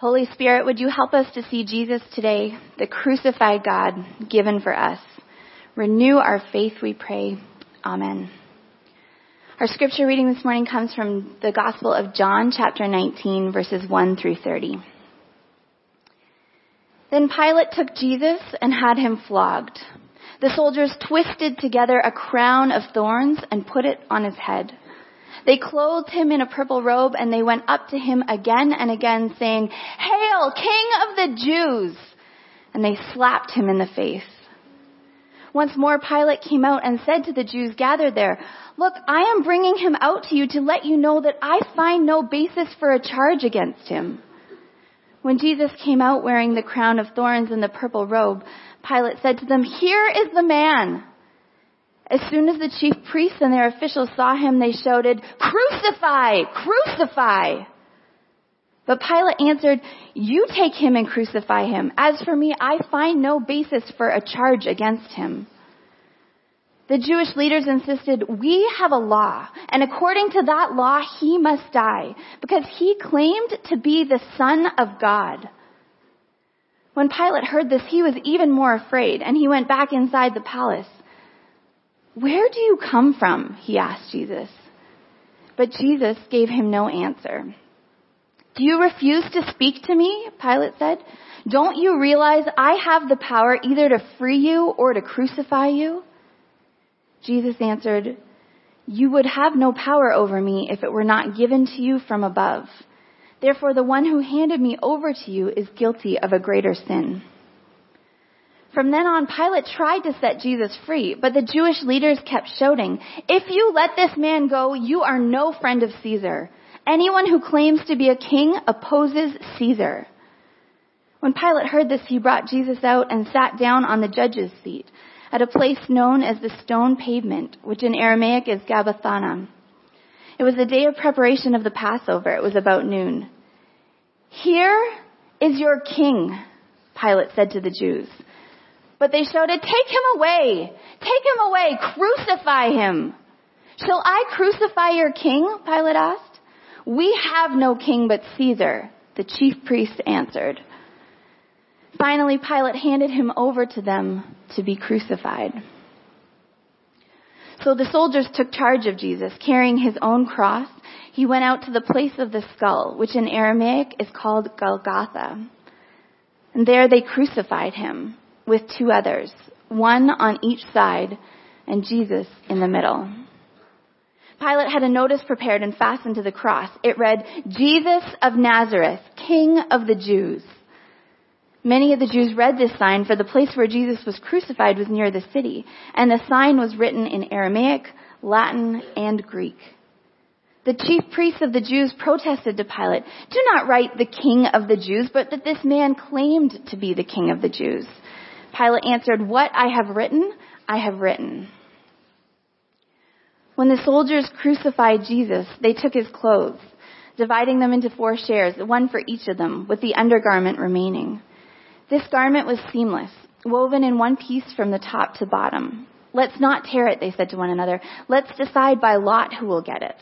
Holy Spirit, would you help us to see Jesus today, the crucified God given for us? Renew our faith, we pray. Amen. Our scripture reading this morning comes from the Gospel of John, chapter 19, verses 1 through 30. Then Pilate took Jesus and had him flogged. The soldiers twisted together a crown of thorns and put it on his head. They clothed him in a purple robe and they went up to him again and again saying, Hail, King of the Jews! And they slapped him in the face. Once more Pilate came out and said to the Jews gathered there, Look, I am bringing him out to you to let you know that I find no basis for a charge against him. When Jesus came out wearing the crown of thorns and the purple robe, Pilate said to them, Here is the man. As soon as the chief priests and their officials saw him, they shouted, Crucify! Crucify! But Pilate answered, You take him and crucify him. As for me, I find no basis for a charge against him. The Jewish leaders insisted, we have a law, and according to that law, he must die, because he claimed to be the Son of God. When Pilate heard this, he was even more afraid, and he went back inside the palace. Where do you come from? he asked Jesus. But Jesus gave him no answer. Do you refuse to speak to me? Pilate said. Don't you realize I have the power either to free you or to crucify you? Jesus answered, You would have no power over me if it were not given to you from above. Therefore, the one who handed me over to you is guilty of a greater sin. From then on, Pilate tried to set Jesus free, but the Jewish leaders kept shouting, If you let this man go, you are no friend of Caesar. Anyone who claims to be a king opposes Caesar. When Pilate heard this, he brought Jesus out and sat down on the judge's seat at a place known as the stone pavement, which in Aramaic is Gabbatha. It was the day of preparation of the Passover. It was about noon. Here is your king, Pilate said to the Jews. But they shouted, Take him away! Take him away! Crucify him! Shall I crucify your king? Pilate asked. We have no king but Caesar, the chief priests answered. Finally, Pilate handed him over to them to be crucified. So the soldiers took charge of Jesus, carrying his own cross. He went out to the place of the skull, which in Aramaic is called Golgotha. And there they crucified him with two others, one on each side, and Jesus in the middle. Pilate had a notice prepared and fastened to the cross. It read, Jesus of Nazareth, King of the Jews. Many of the Jews read this sign, for the place where Jesus was crucified was near the city, and the sign was written in Aramaic, Latin, and Greek. The chief priests of the Jews protested to Pilate, Do not write the king of the Jews, but that this man claimed to be the king of the Jews. Pilate answered, What I have written, I have written. When the soldiers crucified Jesus, they took his clothes, dividing them into four shares, one for each of them, with the undergarment remaining. This garment was seamless, woven in one piece from the top to bottom. Let's not tear it, they said to one another. Let's decide by lot who will get it.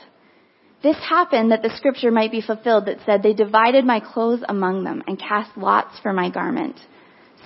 This happened that the scripture might be fulfilled that said, They divided my clothes among them and cast lots for my garment.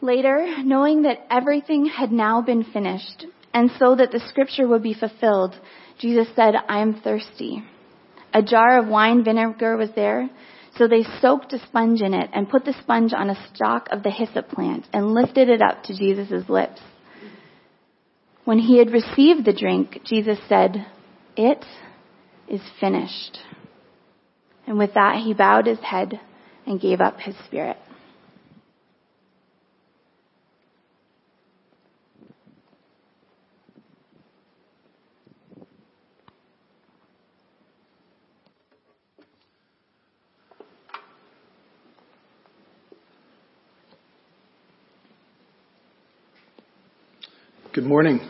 Later, knowing that everything had now been finished, and so that the scripture would be fulfilled, Jesus said, I am thirsty. A jar of wine vinegar was there so they soaked a sponge in it and put the sponge on a stalk of the hyssop plant and lifted it up to Jesus' lips. When he had received the drink, Jesus said, It is finished. And with that, he bowed his head and gave up his spirit. Good morning.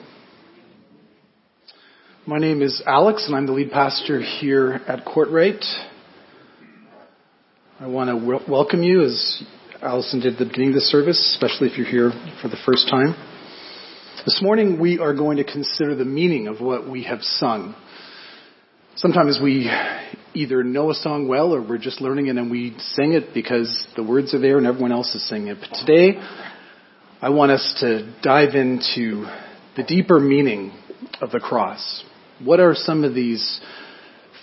My name is Alex, and I'm the lead pastor here at Courtright. I want to welcome you, as Allison did at the beginning of the service, especially if you're here for the first time. This morning, we are going to consider the meaning of what we have sung. Sometimes we either know a song well or we're just learning it and we sing it because the words are there and everyone else is singing it. But today, I want us to dive into the deeper meaning of the cross. What are some of these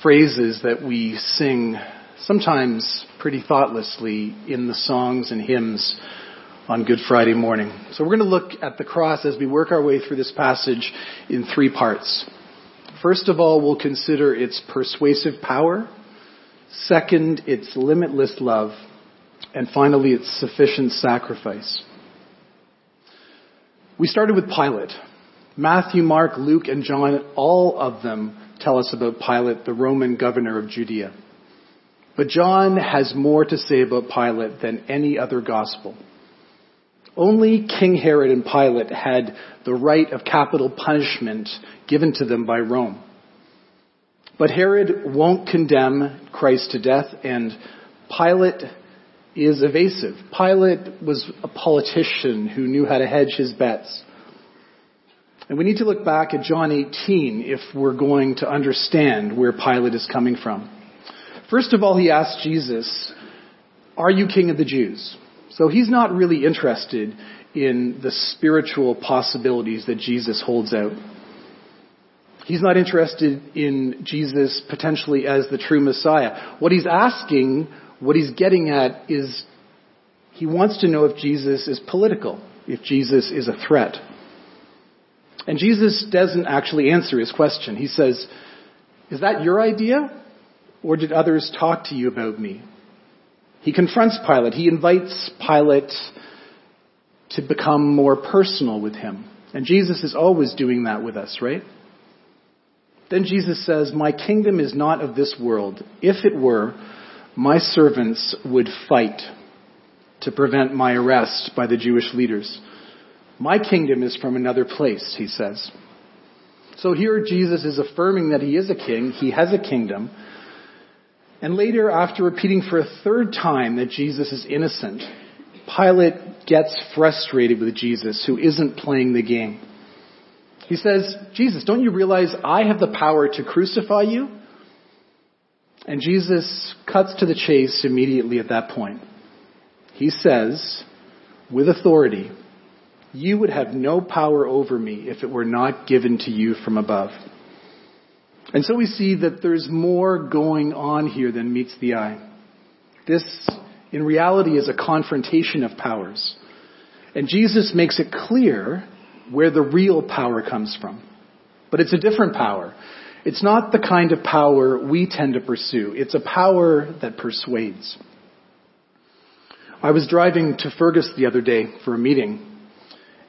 phrases that we sing sometimes pretty thoughtlessly in the songs and hymns on Good Friday morning? So we're going to look at the cross as we work our way through this passage in three parts. First of all, we'll consider its persuasive power. Second, its limitless love. And finally, its sufficient sacrifice. We started with Pilate. Matthew, Mark, Luke, and John, all of them tell us about Pilate, the Roman governor of Judea. But John has more to say about Pilate than any other gospel. Only King Herod and Pilate had the right of capital punishment given to them by Rome. But Herod won't condemn Christ to death, and Pilate is evasive. Pilate was a politician who knew how to hedge his bets. And we need to look back at John 18 if we're going to understand where Pilate is coming from. First of all, he asked Jesus, Are you king of the Jews? So he's not really interested in the spiritual possibilities that Jesus holds out. He's not interested in Jesus potentially as the true Messiah. What he's asking what he's getting at is he wants to know if Jesus is political, if Jesus is a threat. And Jesus doesn't actually answer his question. He says, Is that your idea? Or did others talk to you about me? He confronts Pilate. He invites Pilate to become more personal with him. And Jesus is always doing that with us, right? Then Jesus says, My kingdom is not of this world. If it were, my servants would fight to prevent my arrest by the Jewish leaders. My kingdom is from another place, he says. So here Jesus is affirming that he is a king, he has a kingdom. And later, after repeating for a third time that Jesus is innocent, Pilate gets frustrated with Jesus, who isn't playing the game. He says, Jesus, don't you realize I have the power to crucify you? And Jesus cuts to the chase immediately at that point. He says, with authority, you would have no power over me if it were not given to you from above. And so we see that there's more going on here than meets the eye. This, in reality, is a confrontation of powers. And Jesus makes it clear where the real power comes from. But it's a different power. It's not the kind of power we tend to pursue. It's a power that persuades. I was driving to Fergus the other day for a meeting,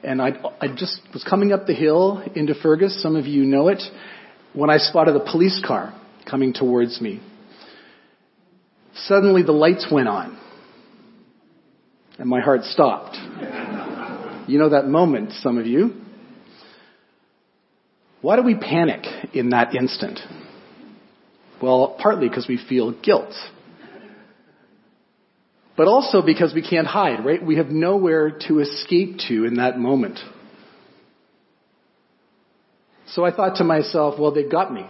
and I, I just was coming up the hill into Fergus. Some of you know it. When I spotted a police car coming towards me, suddenly the lights went on, and my heart stopped. you know that moment, some of you. Why do we panic in that instant? Well, partly because we feel guilt. But also because we can't hide, right? We have nowhere to escape to in that moment. So I thought to myself, well, they've got me.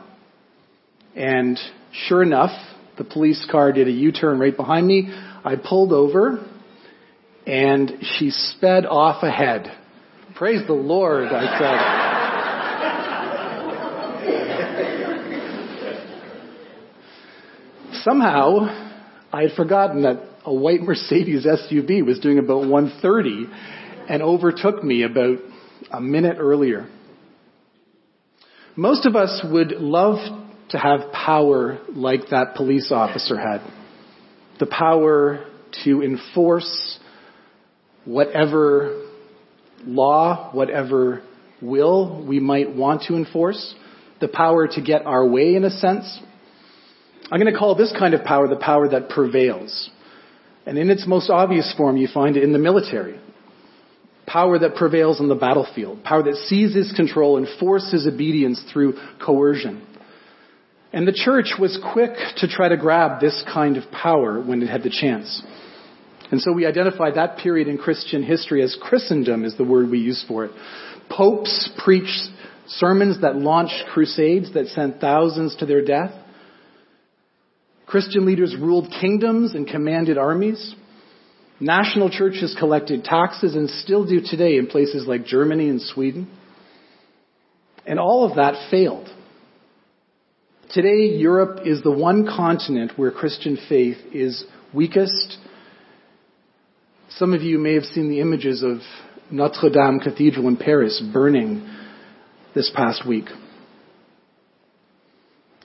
And sure enough, the police car did a U-turn right behind me. I pulled over and she sped off ahead. Praise the Lord, I said. Somehow I had forgotten that a white Mercedes SUV was doing about 130 and overtook me about a minute earlier. Most of us would love to have power like that police officer had. The power to enforce whatever law, whatever will we might want to enforce. The power to get our way in a sense. I'm going to call this kind of power the power that prevails. And in its most obvious form, you find it in the military. power that prevails on the battlefield, power that seizes control and forces obedience through coercion. And the church was quick to try to grab this kind of power when it had the chance. And so we identify that period in Christian history as Christendom is the word we use for it. Popes preached sermons that launched crusades that sent thousands to their death. Christian leaders ruled kingdoms and commanded armies. National churches collected taxes and still do today in places like Germany and Sweden. And all of that failed. Today, Europe is the one continent where Christian faith is weakest. Some of you may have seen the images of Notre Dame Cathedral in Paris burning this past week.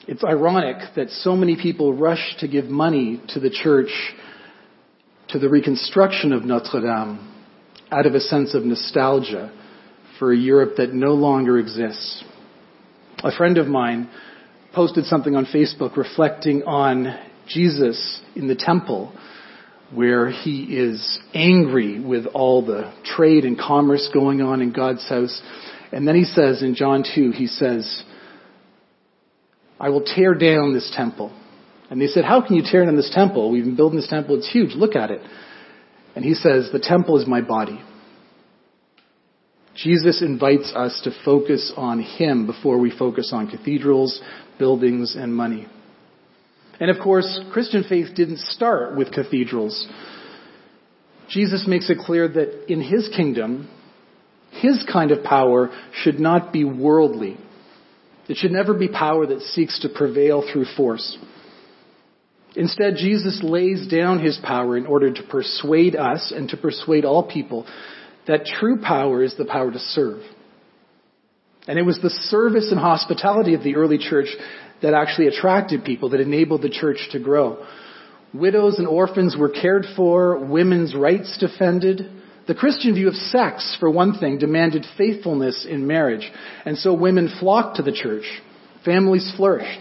It's ironic that so many people rush to give money to the church to the reconstruction of Notre Dame out of a sense of nostalgia for a Europe that no longer exists. A friend of mine posted something on Facebook reflecting on Jesus in the temple where he is angry with all the trade and commerce going on in God's house. And then he says in John 2, he says, I will tear down this temple and they said, How can you tear down this temple? We've been building this temple. It's huge. Look at it. And he says, The temple is my body. Jesus invites us to focus on Him before we focus on cathedrals, buildings, and money. And of course, Christian faith didn't start with cathedrals. Jesus makes it clear that in His kingdom, His kind of power should not be worldly. It should never be power that seeks to prevail through force. Instead, Jesus lays down his power in order to persuade us and to persuade all people that true power is the power to serve. And it was the service and hospitality of the early church that actually attracted people, that enabled the church to grow. Widows and orphans were cared for, women's rights defended. The Christian view of sex, for one thing, demanded faithfulness in marriage, and so women flocked to the church. Families flourished.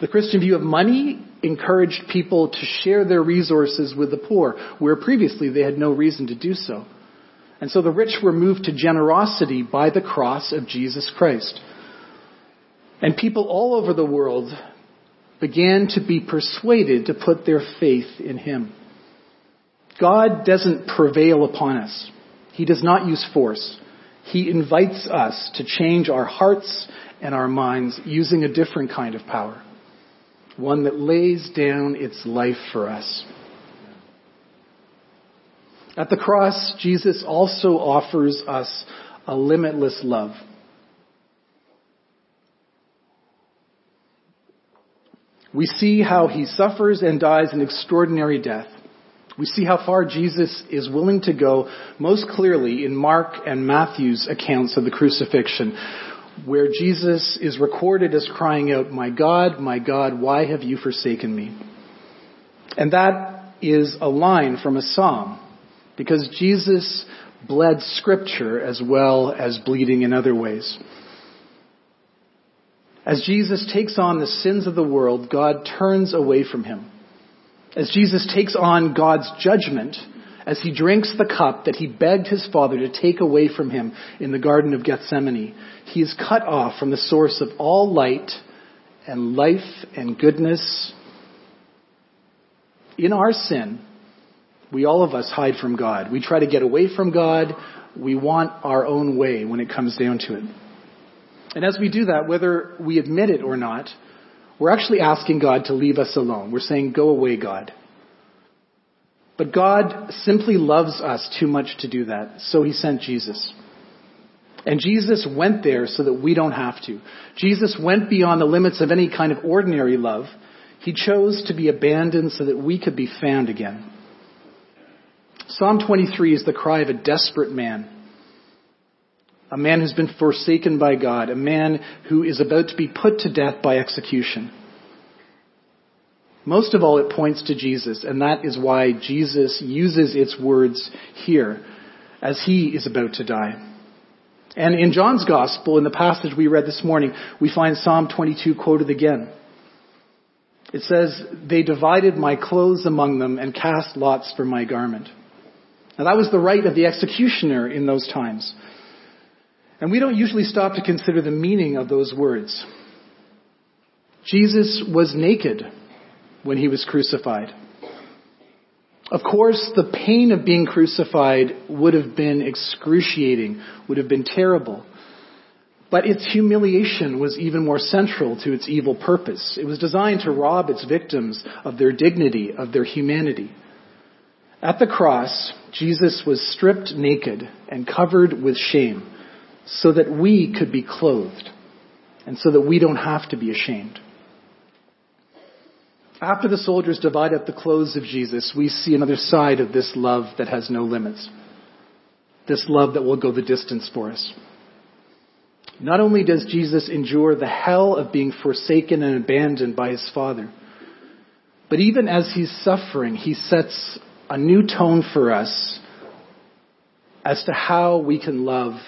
The Christian view of money encouraged people to share their resources with the poor, where previously they had no reason to do so. And so the rich were moved to generosity by the cross of Jesus Christ. And people all over the world began to be persuaded to put their faith in Him. God doesn't prevail upon us. He does not use force. He invites us to change our hearts and our minds using a different kind of power one that lays down its life for us. At the cross, Jesus also offers us a limitless love. We see how he suffers and dies an extraordinary death. We see how far Jesus is willing to go most clearly in Mark and Matthew's accounts of the crucifixion, where Jesus is recorded as crying out, My God, my God, why have you forsaken me? And that is a line from a psalm, because Jesus bled scripture as well as bleeding in other ways. As Jesus takes on the sins of the world, God turns away from him. As Jesus takes on God's judgment, as he drinks the cup that he begged his father to take away from him in the Garden of Gethsemane, he is cut off from the source of all light and life and goodness. In our sin, we all of us hide from God. We try to get away from God. We want our own way when it comes down to it. And as we do that, whether we admit it or not, we're actually asking God to leave us alone. We're saying, go away, God. But God simply loves us too much to do that, so he sent Jesus. And Jesus went there so that we don't have to. Jesus went beyond the limits of any kind of ordinary love. He chose to be abandoned so that we could be found again. Psalm 23 is the cry of a desperate man. A man who's been forsaken by God. A man who is about to be put to death by execution. Most of all, it points to Jesus, and that is why Jesus uses its words here as he is about to die. And in John's Gospel, in the passage we read this morning, we find Psalm 22 quoted again. It says, They divided my clothes among them and cast lots for my garment. Now that was the right of the executioner in those times. And we don't usually stop to consider the meaning of those words. Jesus was naked when he was crucified. Of course, the pain of being crucified would have been excruciating, would have been terrible. But its humiliation was even more central to its evil purpose. It was designed to rob its victims of their dignity, of their humanity. At the cross, Jesus was stripped naked and covered with shame so that we could be clothed and so that we don't have to be ashamed. After the soldiers divide up the clothes of Jesus, we see another side of this love that has no limits. This love that will go the distance for us. Not only does Jesus endure the hell of being forsaken and abandoned by his Father, but even as he's suffering, he sets a new tone for us as to how we can love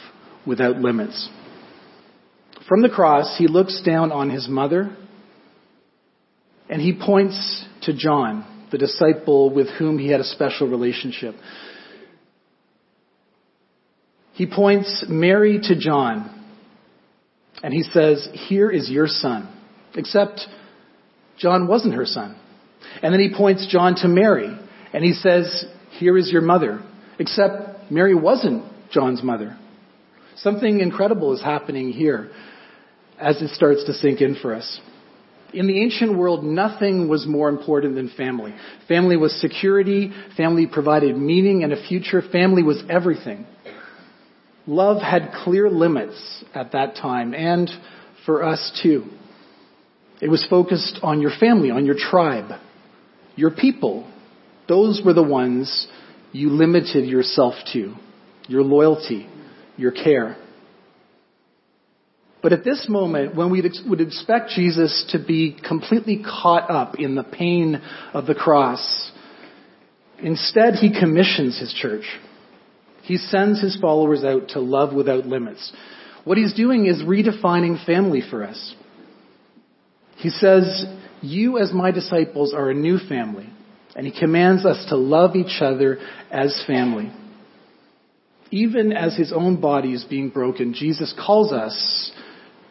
without limits. From the cross, he looks down on his mother and he points to John, the disciple with whom he had a special relationship. He points Mary to John and he says, Here is your son. Except John wasn't her son. And then he points John to Mary and he says, Here is your mother. Except Mary wasn't John's mother. Something incredible is happening here as it starts to sink in for us. In the ancient world, nothing was more important than family. Family was security. Family provided meaning and a future. Family was everything. Love had clear limits at that time and for us too. It was focused on your family, on your tribe, your people. Those were the ones you limited yourself to. Your loyalty, your care. But at this moment, when we would expect Jesus to be completely caught up in the pain of the cross, instead he commissions his church. He sends his followers out to love without limits. What he's doing is redefining family for us. He says, You as my disciples are a new family. And he commands us to love each other as family. Even as his own body is being broken, Jesus calls us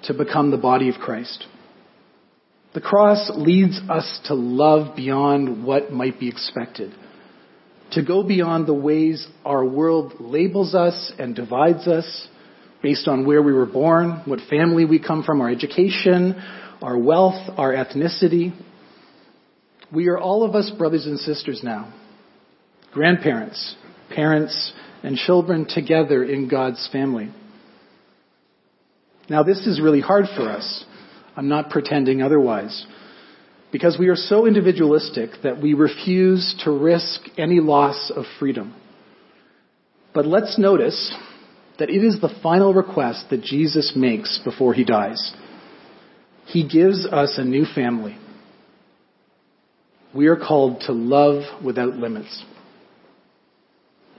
to become the body of Christ. The cross leads us to love beyond what might be expected, to go beyond the ways our world labels us and divides us based on where we were born, what family we come from, our education, our wealth, our ethnicity. We are all of us brothers and sisters now, grandparents, parents, and children together in God's family. Now, this is really hard for us. I'm not pretending otherwise. Because we are so individualistic that we refuse to risk any loss of freedom. But let's notice that it is the final request that Jesus makes before he dies. He gives us a new family. We are called to love without limits.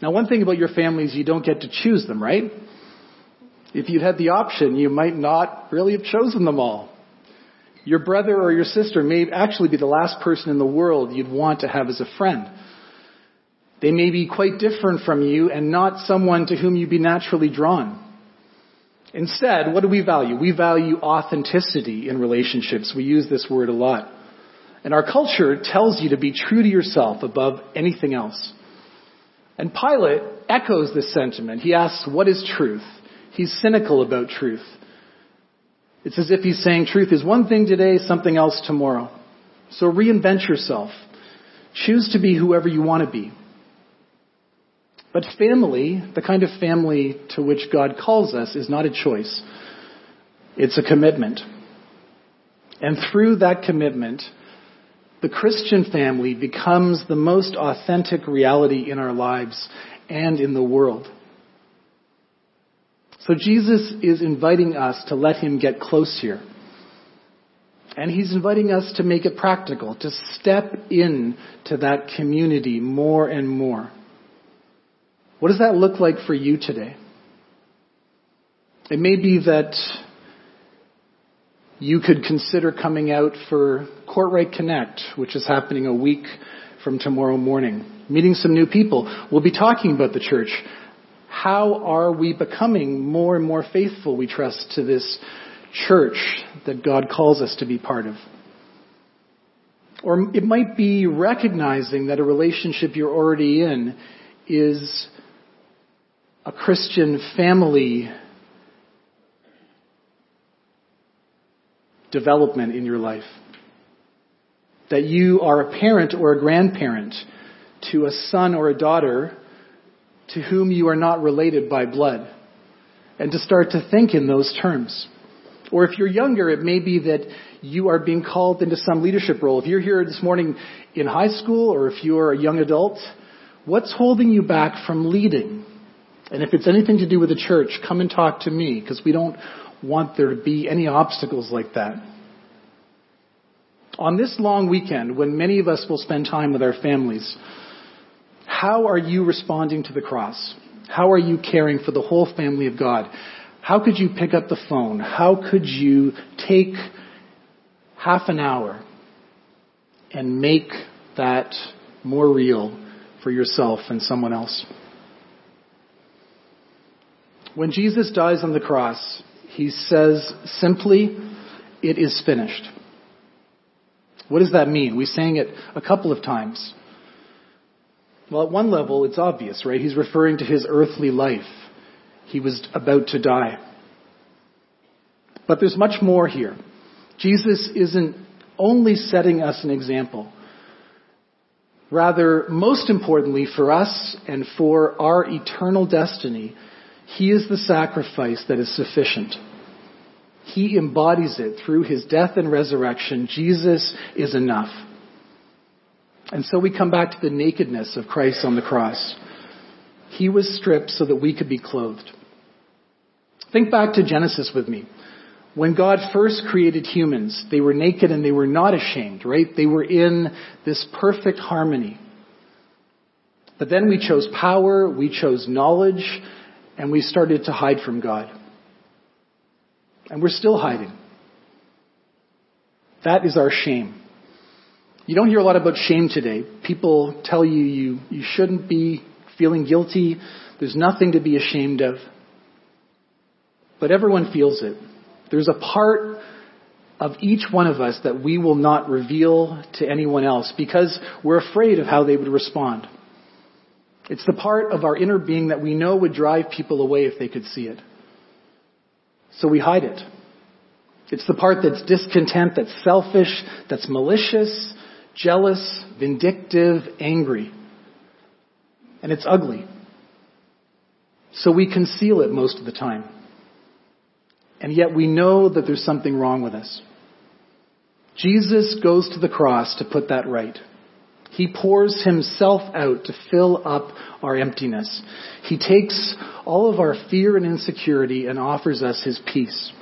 Now, one thing about your family is you don't get to choose them, right? If you'd had the option, you might not really have chosen them all. Your brother or your sister may actually be the last person in the world you'd want to have as a friend. They may be quite different from you and not someone to whom you'd be naturally drawn. Instead, what do we value? We value authenticity in relationships. We use this word a lot. And our culture tells you to be true to yourself above anything else. And Pilate echoes this sentiment. He asks, what is truth? He's cynical about truth. It's as if he's saying truth is one thing today, something else tomorrow. So reinvent yourself. Choose to be whoever you want to be. But family, the kind of family to which God calls us, is not a choice. It's a commitment. And through that commitment, the Christian family becomes the most authentic reality in our lives and in the world. So Jesus is inviting us to let him get close here. And he's inviting us to make it practical, to step in to that community more and more. What does that look like for you today? It may be that you could consider coming out for Courtright Connect, which is happening a week from tomorrow morning, meeting some new people. We'll be talking about the church. How are we becoming more and more faithful, we trust, to this church that God calls us to be part of? Or it might be recognizing that a relationship you're already in is a Christian family development in your life. That you are a parent or a grandparent to a son or a daughter to whom you are not related by blood. And to start to think in those terms. Or if you're younger, it may be that you are being called into some leadership role. If you're here this morning in high school or if you're a young adult, what's holding you back from leading? And if it's anything to do with the church, come and talk to me because we don't want there to be any obstacles like that. On this long weekend, when many of us will spend time with our families, how are you responding to the cross? How are you caring for the whole family of God? How could you pick up the phone? How could you take half an hour and make that more real for yourself and someone else? When Jesus dies on the cross, he says simply, It is finished. What does that mean? We sang it a couple of times. Well, at one level, it's obvious, right? He's referring to his earthly life. He was about to die. But there's much more here. Jesus isn't only setting us an example. Rather, most importantly for us and for our eternal destiny, He is the sacrifice that is sufficient. He embodies it through His death and resurrection. Jesus is enough. And so we come back to the nakedness of Christ on the cross. He was stripped so that we could be clothed. Think back to Genesis with me. When God first created humans, they were naked and they were not ashamed, right? They were in this perfect harmony. But then we chose power, we chose knowledge, and we started to hide from God. And we're still hiding. That is our shame. You don't hear a lot about shame today. People tell you you, you shouldn't be feeling guilty. There's nothing to be ashamed of. But everyone feels it. There's a part of each one of us that we will not reveal to anyone else because we're afraid of how they would respond. It's the part of our inner being that we know would drive people away if they could see it. So we hide it. It's the part that's discontent, that's selfish, that's malicious, jealous, vindictive, angry. And it's ugly. So we conceal it most of the time. And yet we know that there's something wrong with us. Jesus goes to the cross to put that right. He pours himself out to fill up our emptiness. He takes all of our fear and insecurity and offers us his peace.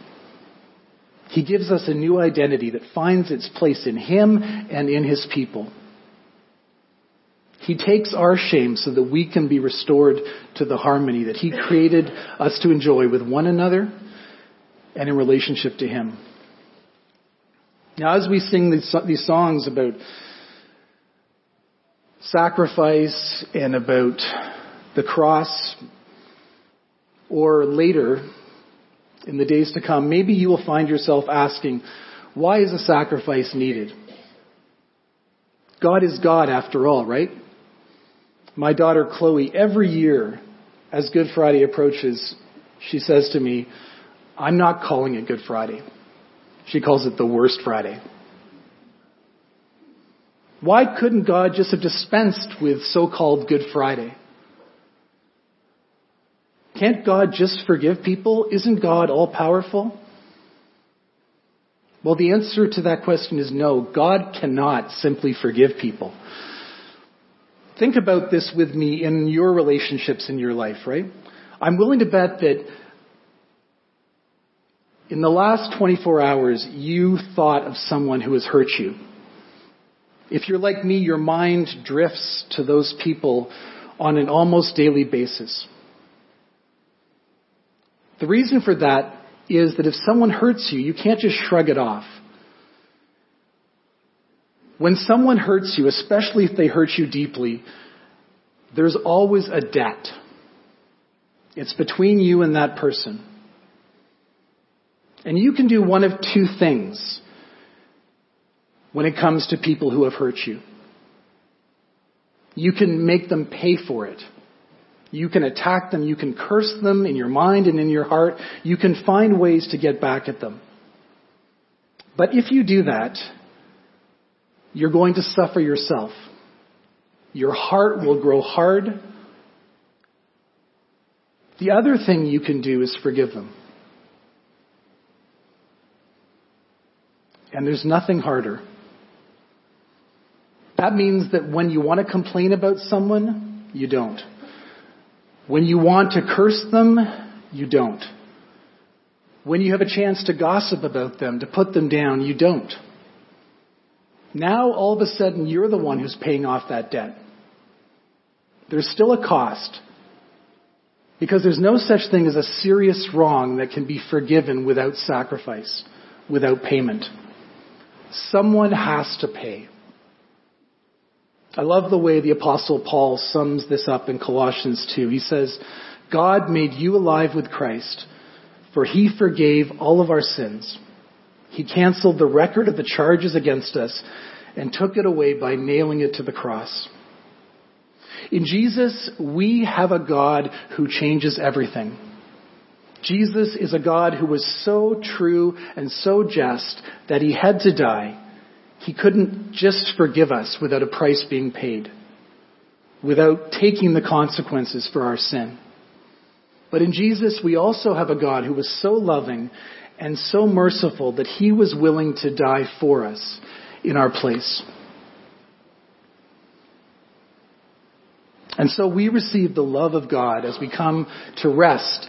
He gives us a new identity that finds its place in him and in his people. He takes our shame so that we can be restored to the harmony that he created us to enjoy with one another and in relationship to Him. Now, as we sing these, songs about sacrifice and about the cross, or later in the days to come, maybe you will find yourself asking, why is a sacrifice needed? God is God after all, right? My daughter Chloe, every year as Good Friday approaches, she says to me, I'm not calling it Good Friday. She calls it the worst Friday. Why couldn't God just have dispensed with so-called Good Friday? Can't God just forgive people? Isn't God all powerful? Well, the answer to that question is no. God cannot simply forgive people. Think about this with me in your relationships in your life, right? I'm willing to bet that in the last 24 hours, you thought of someone who has hurt you. If you're like me, your mind drifts to those people on an almost daily basis. The reason for that is that if someone hurts you, you can't just shrug it off. When someone hurts you, especially if they hurt you deeply, there's always a debt. It's between you and that person. And you can do one of two things when it comes to people who have hurt you. You can make them pay for it. You can attack them. You can curse them in your mind and in your heart. You can find ways to get back at them. But if you do that, you're going to suffer yourself. Your heart will grow hard. The other thing you can do is forgive them. And there's nothing harder. That means that when you want to complain about someone, you don't. When you want to curse them, you don't. When you have a chance to gossip about them, to put them down, you don't. Now, all of a sudden, you're the one who's paying off that debt. There's still a cost. Because there's no such thing as a serious wrong that can be forgiven without sacrifice, without payment. Someone has to pay. I love the way the apostle Paul sums this up in Colossians 2. He says, God made you alive with Christ, for he forgave all of our sins. He canceled the record of the charges against us and took it away by nailing it to the cross. In Jesus, we have a God who changes everything. Jesus is a God who was so true and so just that he had to die. He couldn't just forgive us without a price being paid, without taking the consequences for our sin. But in Jesus, we also have a God who was so loving and so merciful that he was willing to die for us in our place. And so we receive the love of God as we come to rest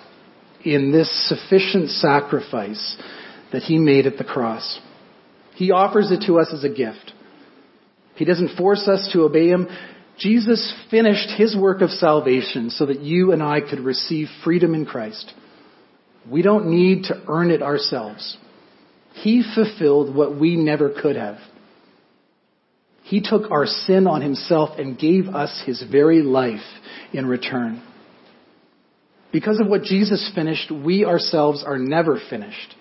in this sufficient sacrifice that he made at the cross. He offers it to us as a gift. He doesn't force us to obey him. Jesus finished his work of salvation so that you and I could receive freedom in Christ. We don't need to earn it ourselves. He fulfilled what we never could have. He took our sin on himself and gave us his very life in return. Because of what Jesus finished, we ourselves are never finished.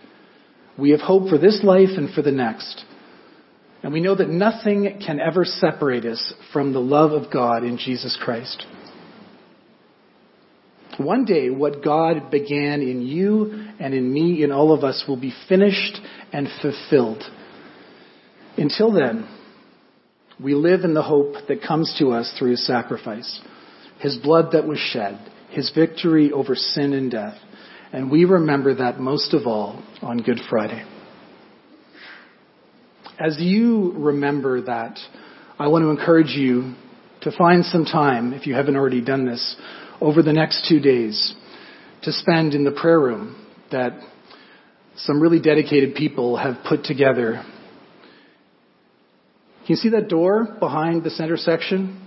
We have hope for this life and for the next. And we know that nothing can ever separate us from the love of God in Jesus Christ. One day, what God began in you and in me, in all of us, will be finished and fulfilled. Until then, we live in the hope that comes to us through his sacrifice, his blood that was shed, his victory over sin and death. And we remember that most of all on Good Friday. As you remember that, I want to encourage you to find some time, if you haven't already done this, over the next two days to spend in the prayer room that some really dedicated people have put together can you see that door behind the center section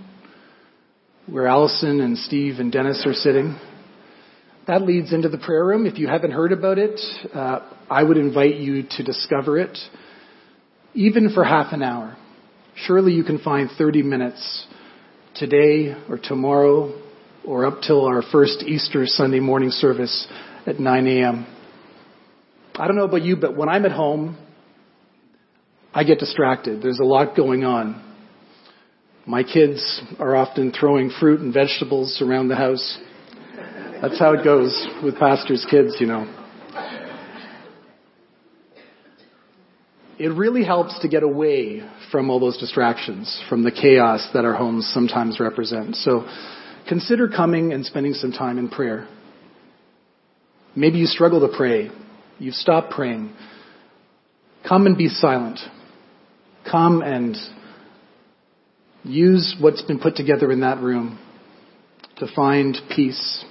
where Allison and Steve and Dennis are sitting? That leads into the prayer room. If you haven't heard about it, uh, I would invite you to discover it, even for half an hour. Surely you can find 30 minutes today or tomorrow or up till our first Easter Sunday morning service at 9 a.m. I don't know about you, but when I'm at home I get distracted. There's a lot going on. My kids are often throwing fruit and vegetables around the house. That's how it goes with pastors' kids, you know. It really helps to get away from all those distractions, from the chaos that our homes sometimes represent. So consider coming and spending some time in prayer. Maybe you struggle to pray. You've stopped praying. Come and be silent. Come and use what's been put together in that room to find peace,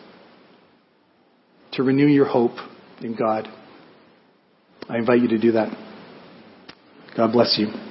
to renew your hope in God. I invite you to do that. God bless you.